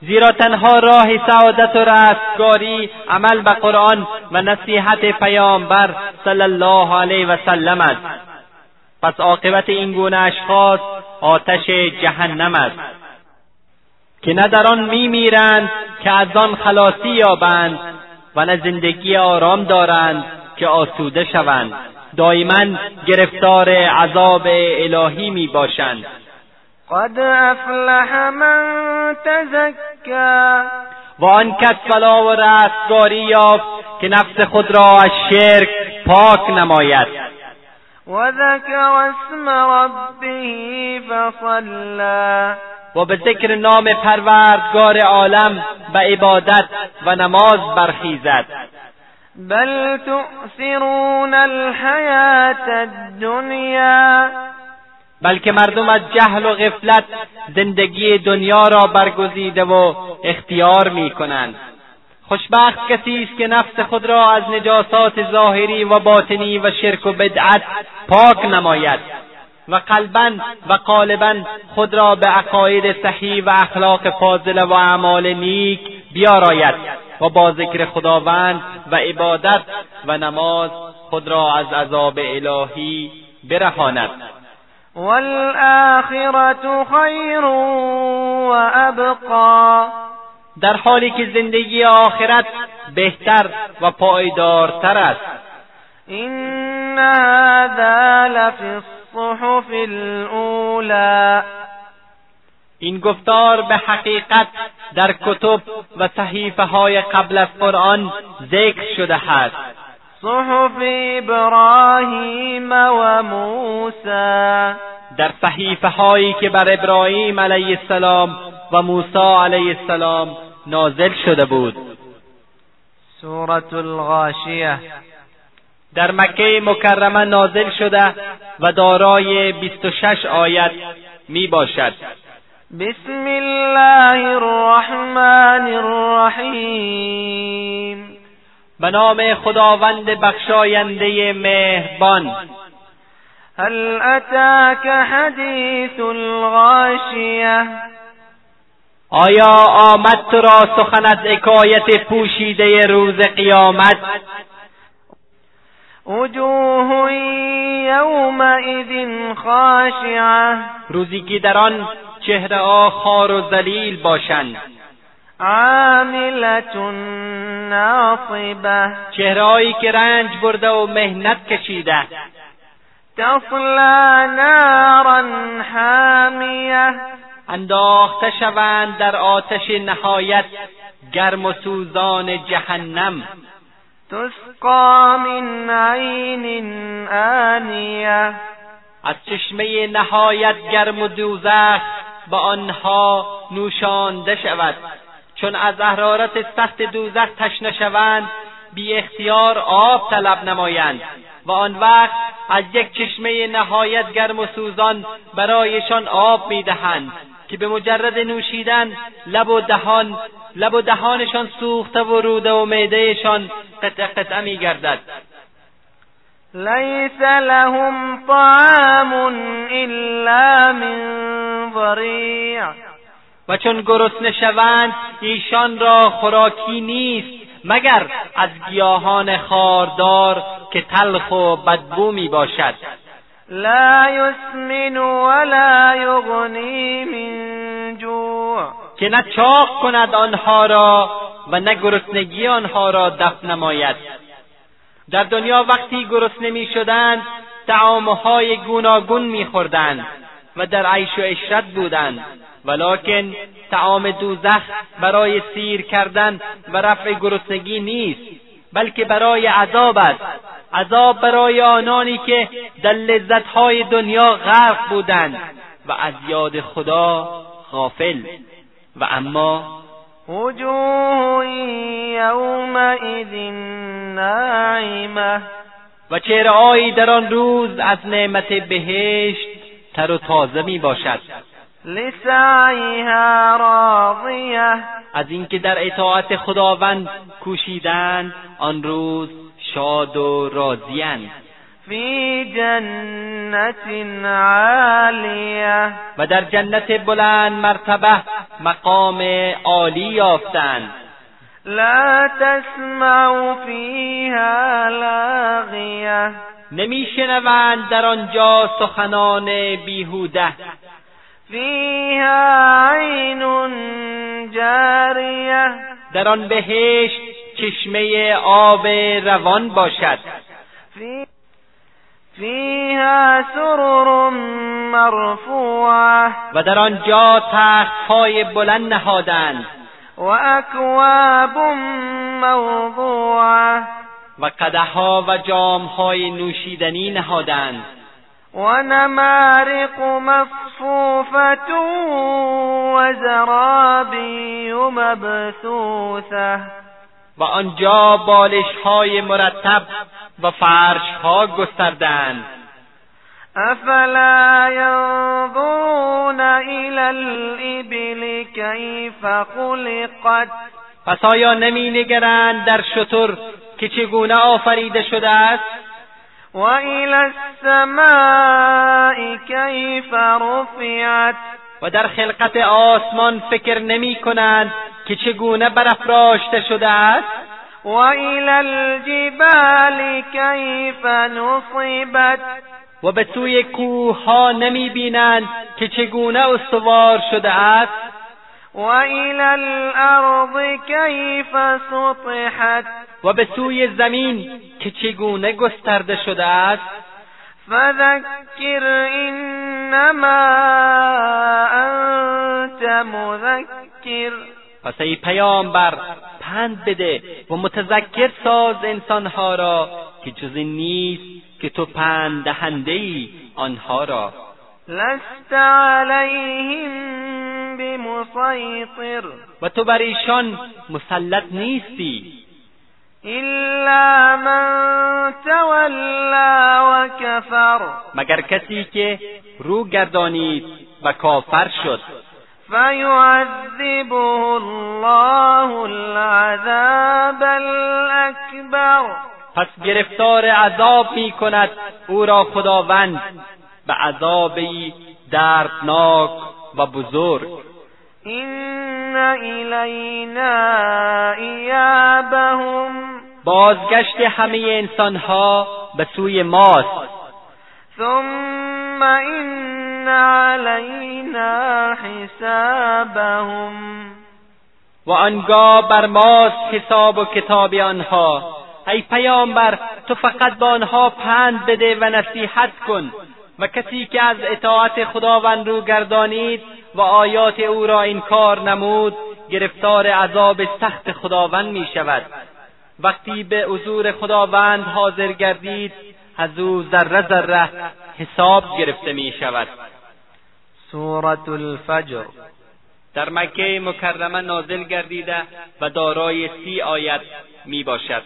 زیرا تنها راه سعادت و رستگاری عمل به قرآن و نصیحت پیامبر صلی الله علیه و سلم است. پس عاقبت این گونه اشخاص آتش جهنم است. که نه در آن میمیرند که از آن خلاصی یابند و نه زندگی آرام دارند که آسوده شوند. دائما گرفتار عذاب الهی می باشند. قد افلح من تزکا. و آن کس فلا و رستگاری یافت که نفس خود را از شرک پاک نماید. و ذکر اسم ربه فصلا و به ذکر نام پروردگار عالم به عبادت و نماز برخیزد. بل تؤثرون الحیات الدنیا بلکه مردم از جهل و غفلت زندگی دنیا را برگزیده و اختیار می کنند خوشبخت کسی است که نفس خود را از نجاسات ظاهری و باطنی و شرک و بدعت پاک نماید و قلبا و قالبا خود را به عقاید صحیح و اخلاق فاضله و اعمال نیک بیاراید و با ذکر خداوند و عبادت و نماز خود را از عذاب الهی برهاند. والآخرة خیر و ابقا. در حالی که زندگی آخرت بهتر و پایدارتر است. این هذا لفی الصحف الاولی این گفتار به حقیقت در کتب و صحیفه های قبل از قرآن ذکر شده است. صحف ابراهیم و موسی در صحیفه هایی که بر ابراهیم علیه السلام و موسی علیه السلام نازل شده بود. سورة الغاشیه. در مکه مکرمه نازل شده و دارای 26 آیت می باشد. بسم الله الرحمن الرحیم. به نام خداوند بخشاینده مهربان. هل اتاک حدیث الغاشیه؟ آیا آمد تو را سخن از حکایت پوشیده روز قیامت؟ وجوه یومئذ خاشعه. روزی که در آن چهره ها خار و ذلیل باشند. عاملت ناصبه چهرههایی که رنج برده و مهنت کشیده. تصلا نارا حامیه انداخته شوند در آتش نهایت گرم و سوزان جهنم. تسقا من عین آنیه. از چشمه نهایت گرم و دوزخ به آنها نوشانده شود. چون از حرارت سخت دوزخ تشنه شوند بی اختیار آب طلب نمایند. و آن وقت از یک چشمه نهایت گرم و سوزان برایشان آب می‌دهند که به مجرد نوشیدن لب و دهان لب و دهانشان سوخته و روده و معدهشان قطع قطعه میگردد. لیس لهم طعام الا من ضریع. و چون گرسنه شوند ایشان را خوراکی نیست. مگر از گیاهان خاردار که تلخ و بدبو می باشد. لا يسمن ولا یغنی من جوع. که نه چاق کند آنها را و نه گرسنگی آنها را دفع نماید. در دنیا وقتی گرسنه می‌شدند طعامهای گوناگون میخوردند و در عیش و عشرت بودند. ولکن طعام دوزخ برای سیر کردن و رفع گرسنگی نیست بلکه برای عذاب است. عذاب برای آنانی که در لذتهای دنیا غرق بودند و از یاد خدا غافل. و اما وجوه یومئذ ناعمه و چهرههایی در آن روز از نعمت بهشت تر و تازه می باشد لسعیها راضیه از اینکه در اطاعت خداوند کوشیدند آن روز شاد و راضیند فی جنت عالیه. و در جنت بلند مرتبه مقام عالی یافتند. لا تسمع فیها لاغیه. نمیشنوند در آنجا سخنان بیهوده. فیها عین جاریه در آن بهشت چشمه آب روان باشد. فی فیها سرر مرفوعه و در آنجا تختهای بلند نهادند. و اکواب موضوعه و قدهها و جامهای نوشیدنی نهادند. و نمارق مصفوفة و زرابی مبثوثه و آنجا بالشهای مرتب و فرشها گستردند افلا ینظرون الى الابل کیف خلقت؟ پس آیا نمی نگرند در شتر که چگونه آفریده شده است؟ و الى السماء کیف رفعت و در خلقت آسمان فکر نمی کنند که چگونه برافراشته شده است. و الى الجبال کیف نصبت و به سوی کوه ها نمی بینند که چگونه استوار شده است. و الى الارض کیف سطحت و به سوی زمین که چگونه گسترده شده است. فذکر انما انت مذکر. پس ای پیامبر پند بده و متذکر ساز انسانها را که جز این نیست که تو پند دهنده ای آنها را. لست علیهم بمسیطر. و تو بر ایشان مسلط نیستی. الا من تولا و کفر مگر کسی که رو گردانید و کافر شد. فیعذبه الله العذاب الاکبر پس گرفتار عذاب می کند او را خداوند. به عذابی دردناک و بزرگ. این ایابهم بازگشت همه انسانها به سوی ماست. ثم این علینا حسابهم و آنگاه بر ماست حساب و کتاب آنها. ای پیامبر تو فقط به آنها پند بده و نصیحت کن. و کسی که از اطاعت خداوند رو گردانید و آیات او را انکار نمود گرفتار عذاب سخت خداوند می شود وقتی به حضور خداوند حاضر گردید از او ذره ذره حساب گرفته می شود سورة الفجر. در مکه مکرمه نازل گردیده و دارای سی آیت می باشد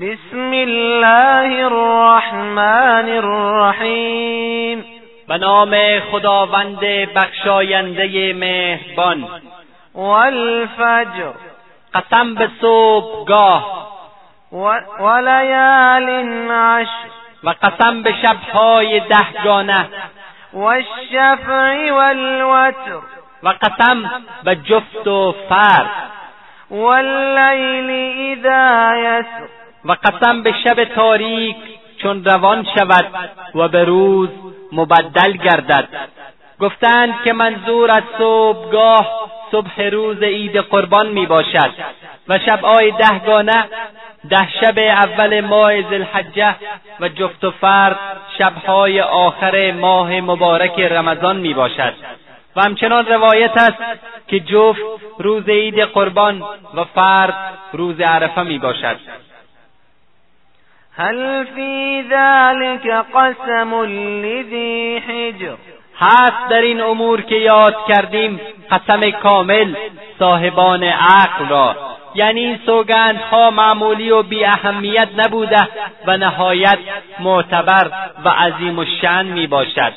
بسم الله الرحمن الرحیم. به نام خداوند بخشاینده مهربان. والفجر. قسم به صبحگاه. و لیال عشر. و قسم به شبهای دهگانه. والشفع والوتر. و قسم به جفت و فرد. واللیل اذا یسر. و قسم به شب تاریک چون روان شود و به روز مبدل گردد. گفتند که منظور از صبحگاه صبح روز عید قربان می باشد و شبهای دهگانه ده شب اول ماه ذوالحجه و جفت و فرد شبهای آخر ماه مبارک رمضان می باشد. و همچنان روایت است که جفت روز عید قربان و فرد روز عرفه می باشد. هل فی ذلك قسم لذی حجر؟ هست در این امور که یاد کردیم قسم کامل صاحبان عقل را. یعنی این سوگندها معمولی و بی اهمیت نبوده و نهایت معتبر و عظیم و شن می باشد.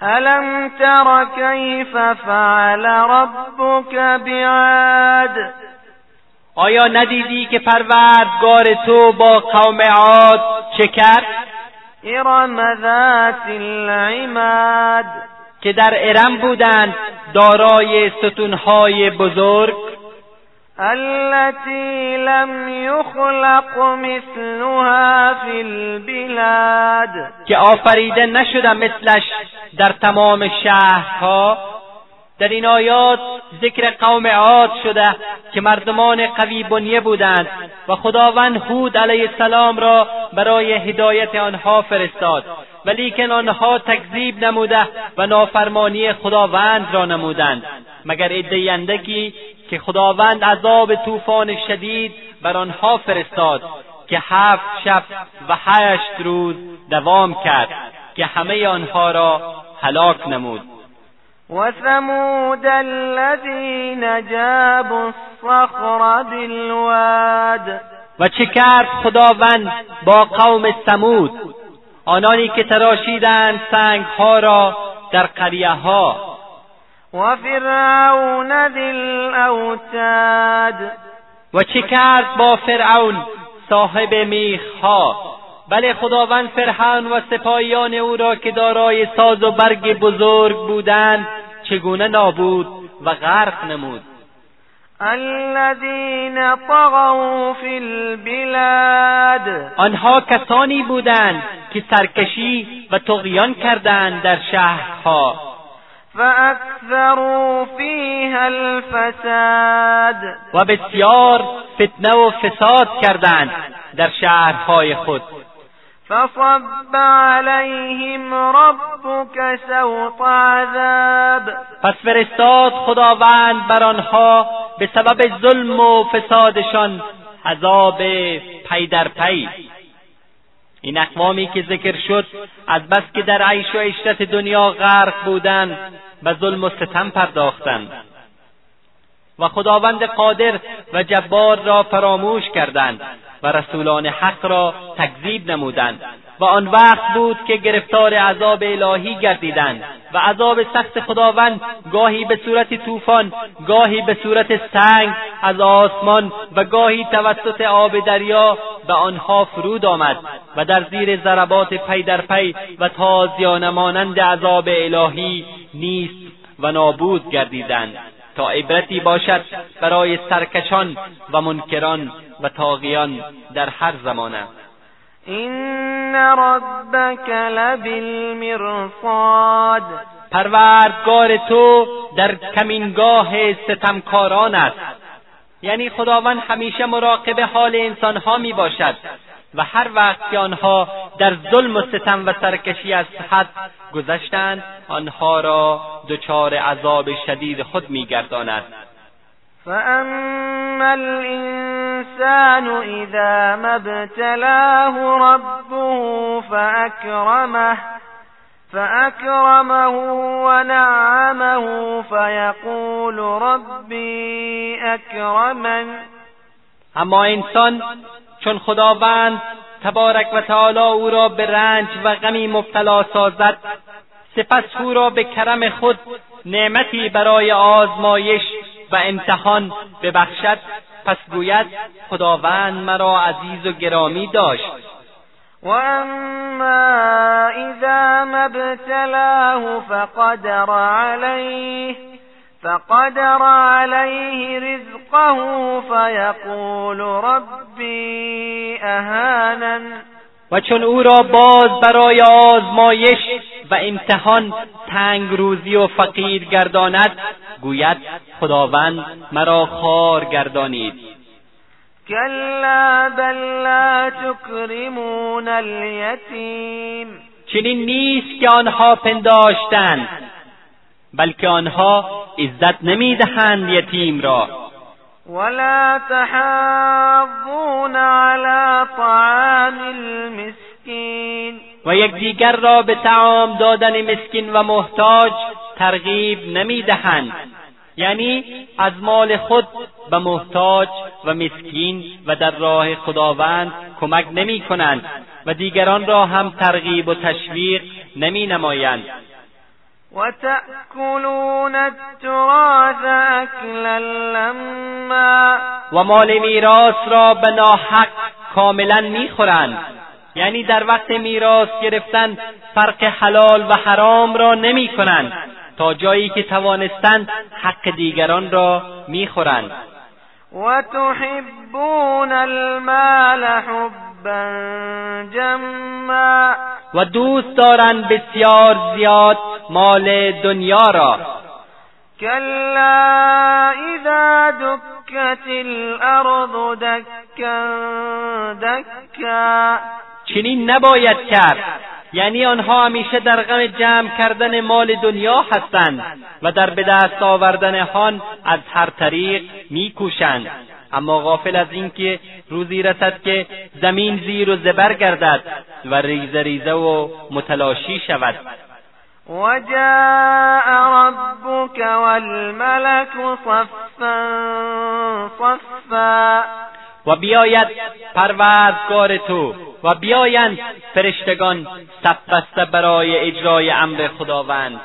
الم تر کیف فعل ربک بعاد؟ آیا ندیدی که پروردگار تو با قوم عاد چه کرد ارم ذات العماد. که در ارم بودند دارای ستونهای بزرگ؟ التي لم يخلق مثلها في البلاد. که آفریده نشده مثلش در تمام شهرها؟ در این آیات ذکر قوم عاد شده که مردمان قوی بنیه بودند و خداوند هود علیه السلام را برای هدایت آنها فرستاد. ولیکن آنها تکذیب نموده و نافرمانی خداوند را نمودند. مگر عده اندکی که خداوند عذاب طوفان شدید بر آنها فرستاد که هفت شب و هشت روز دوام کرد که همه آنها را هلاک نمود. وثمود الذين جابوا الصخر بالواد. و چه کرد خداوند با قوم سمود آنانی که تراشیدند سنگها را در قریه ها و فرعون ذی الاوتاد. و چه کرد با فرعون صاحب میخها؟ بله خداوند فرعون و سپاهیان او را که دارای ساز و برگ بزرگ بودند چگونه نابود و غرق نمود. الذين طغوا في البلاد. آنها کسانی بودند که سرکشی و تغیان کردند در شهرها. فاکثروا فیها الفساد. و بسیار فتنه و فساد کردند در شهرهای خود. فصب عليهم ربك سوط عذاب. پس فرستاد خداوند بر آنها به سبب ظلم و فسادشان عذاب پی در پی. این اقوامی که ذکر شد از بس که در عیش و عشرت دنیا غرق بودند و ظلم و ستم پرداختند. و خداوند قادر و جبار را فراموش کردند. و رسولان حق را تکذیب نمودند و آن وقت بود که گرفتار عذاب الهی گردیدند و عذاب سخت خداوند گاهی به صورت طوفان گاهی به صورت سنگ از آسمان و گاهی توسط آب دریا به آنها فرود آمد و در زیر ضربات پی در پی و تازیانه مانند عذاب الهی نیست و نابود گردیدند. تا عبرتی باشد برای سرکشان و منکران و تاغیان در هر زمانه. این ربک لبالمرصاد پروردگار تو در کمینگاه ستمکاران است. یعنی خداوند همیشه مراقب حال انسانها می باشد و هر وقت که آنها در ظلم و ستم و سرکشی از حد گذشتند آنها را دچار عذاب شدید خود میگرداند. فاما الانسان اذا ما ابتلاه ربه فاکرمه فأكرمه ونعمه فيقول ربي أكرمن. اما انسان چون خداوند تبارک و تعالی او را به رنج و غمی مبتلا سازد سپس او را به کرم خود نعمتی برای آزمایش و امتحان ببخشد. پس گوید خداوند مرا عزیز و گرامی داشت. و اما اذا ما ابتلاه فقدر علیه فقدر عليه رزقه فيقول ربي اهانن و چون او را باز برای آزمایش و امتحان تنگ روزی و فقیر گرداند گوید خداوند مرا خار گردانید. کلا بل لا تکرمون الیتیم. چنین نیست که آنها پنداشتند بلکه آنها عزت نمی‌دهند یتیم را. ولا تحاضون على طعام المسکین و یکدیگر را به تعام دادن مسکین و محتاج ترغیب نمی‌دهند. یعنی از مال خود به محتاج و مسکین و در راه خداوند کمک نمی کنند و دیگران را هم ترغیب و تشویق نمی نمایند و تأکلون التراث اکلا لما و مال میراث را به ناحق کاملا می‌خورند. یعنی در وقت میراث گرفتن فرق حلال و حرام را نمی کنند تا جایی که توانستند حق دیگران را می‌خورند. و تحبون المال حبا جما. و دوست دارند بسیار زیاد مال دنیا را. کلا اذا دکت الارض دکا دکا. چنین نباید کرد. یعنی آنها همیشه در غم جمع کردن مال دنیا هستند و در به دست آوردن آن از هر طریق میکوشند. اما غافل از اینکه روزی رسد که زمین زیر و زبر گردد و ریزه ریزه و متلاشی شود. و جاء ربك والملك صفا صفا. و بیاید پروردگار تو و بیایند فرشتگان صف بسته برای اجرای امر خداوند.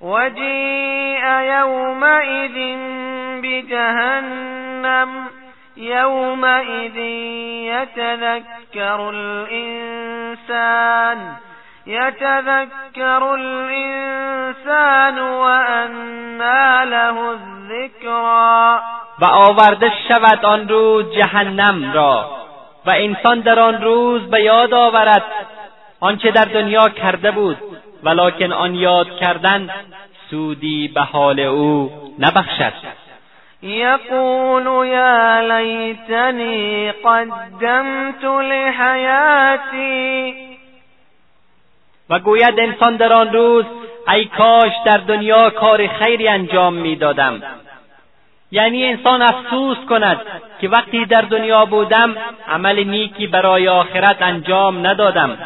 وجیء یومئذ بجهنم یومئذ یتذکر الانسان يتذكر الإنسان وأنى له الذكرى. و آورده شود آن روز جهنم را و انسان در آن روز به یاد آورد آنچه در دنیا کرده بود ولکن آن یاد کردن سودی به حال او نبخشد. یقول یا لیتنی قدمت لحیاتی و گوید انسان در آن روز ای کاش در دنیا کار خیری انجام می‌دادم. یعنی انسان افسوس کند که وقتی در دنیا بودم عمل نیکی برای آخرت انجام ندادم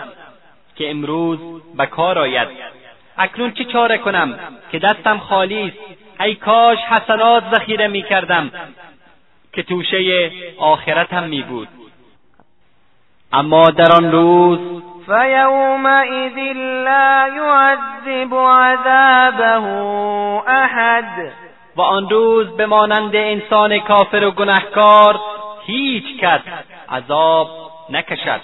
که امروز به کار آید. اکنون چه چاره کنم؟ که دستم خالی است. ای کاش حسنات ذخیره می کردم که توشه آخرتم می بود. اما در آن روز فیومئذ لا یعذب عذابه احد. و آن روز به مانند انسان کافر و گنهکار هیچ کس عذاب نکشد.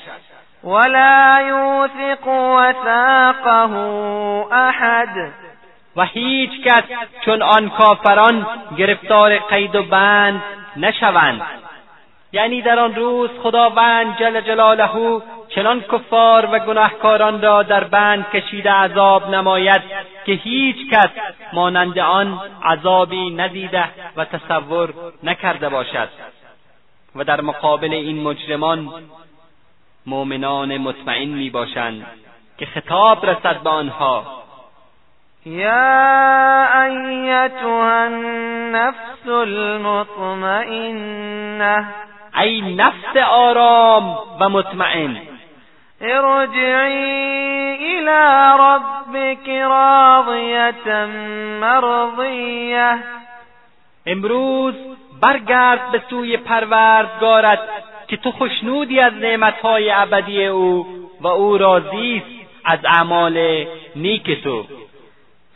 ولا یوثق وثاقه احد. و هیچ کس چون آن کافران گرفتار قید و بند نشوند. یعنی در آن روز خداوند جل جلاله چنان کفار و گناهکاران را در بند کشیده عذاب نماید که هیچ کس مانند آن عذابی ندیده و تصور نکرده باشد. و در مقابل این مجرمان مؤمنان مطمئن می باشند که خطاب رسد به آنها. یا ایتها النفس المطمئنه ای نفس آرام و مطمئن. ارجعی الى ربك راضیه مرضیه امروز برگرد به سوی پروردگارت که تو خوشنودی از نعمتهای ابدی او و او راضی است از اعمال نیک تو.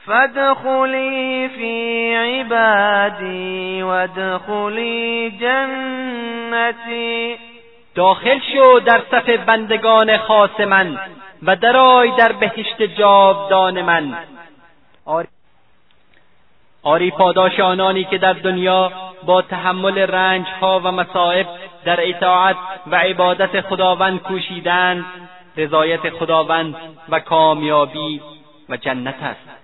فادخلی فی عبادی وادخلی جنتی. داخل شو در صف بندگان خاص من و درای در بهشت جاودان من. آری پاداش آنانی که در دنیا با تحمل رنج ها و مصائب در اطاعت و عبادت خداوند کوشیدند رضایت خداوند و کامیابی و جنت است.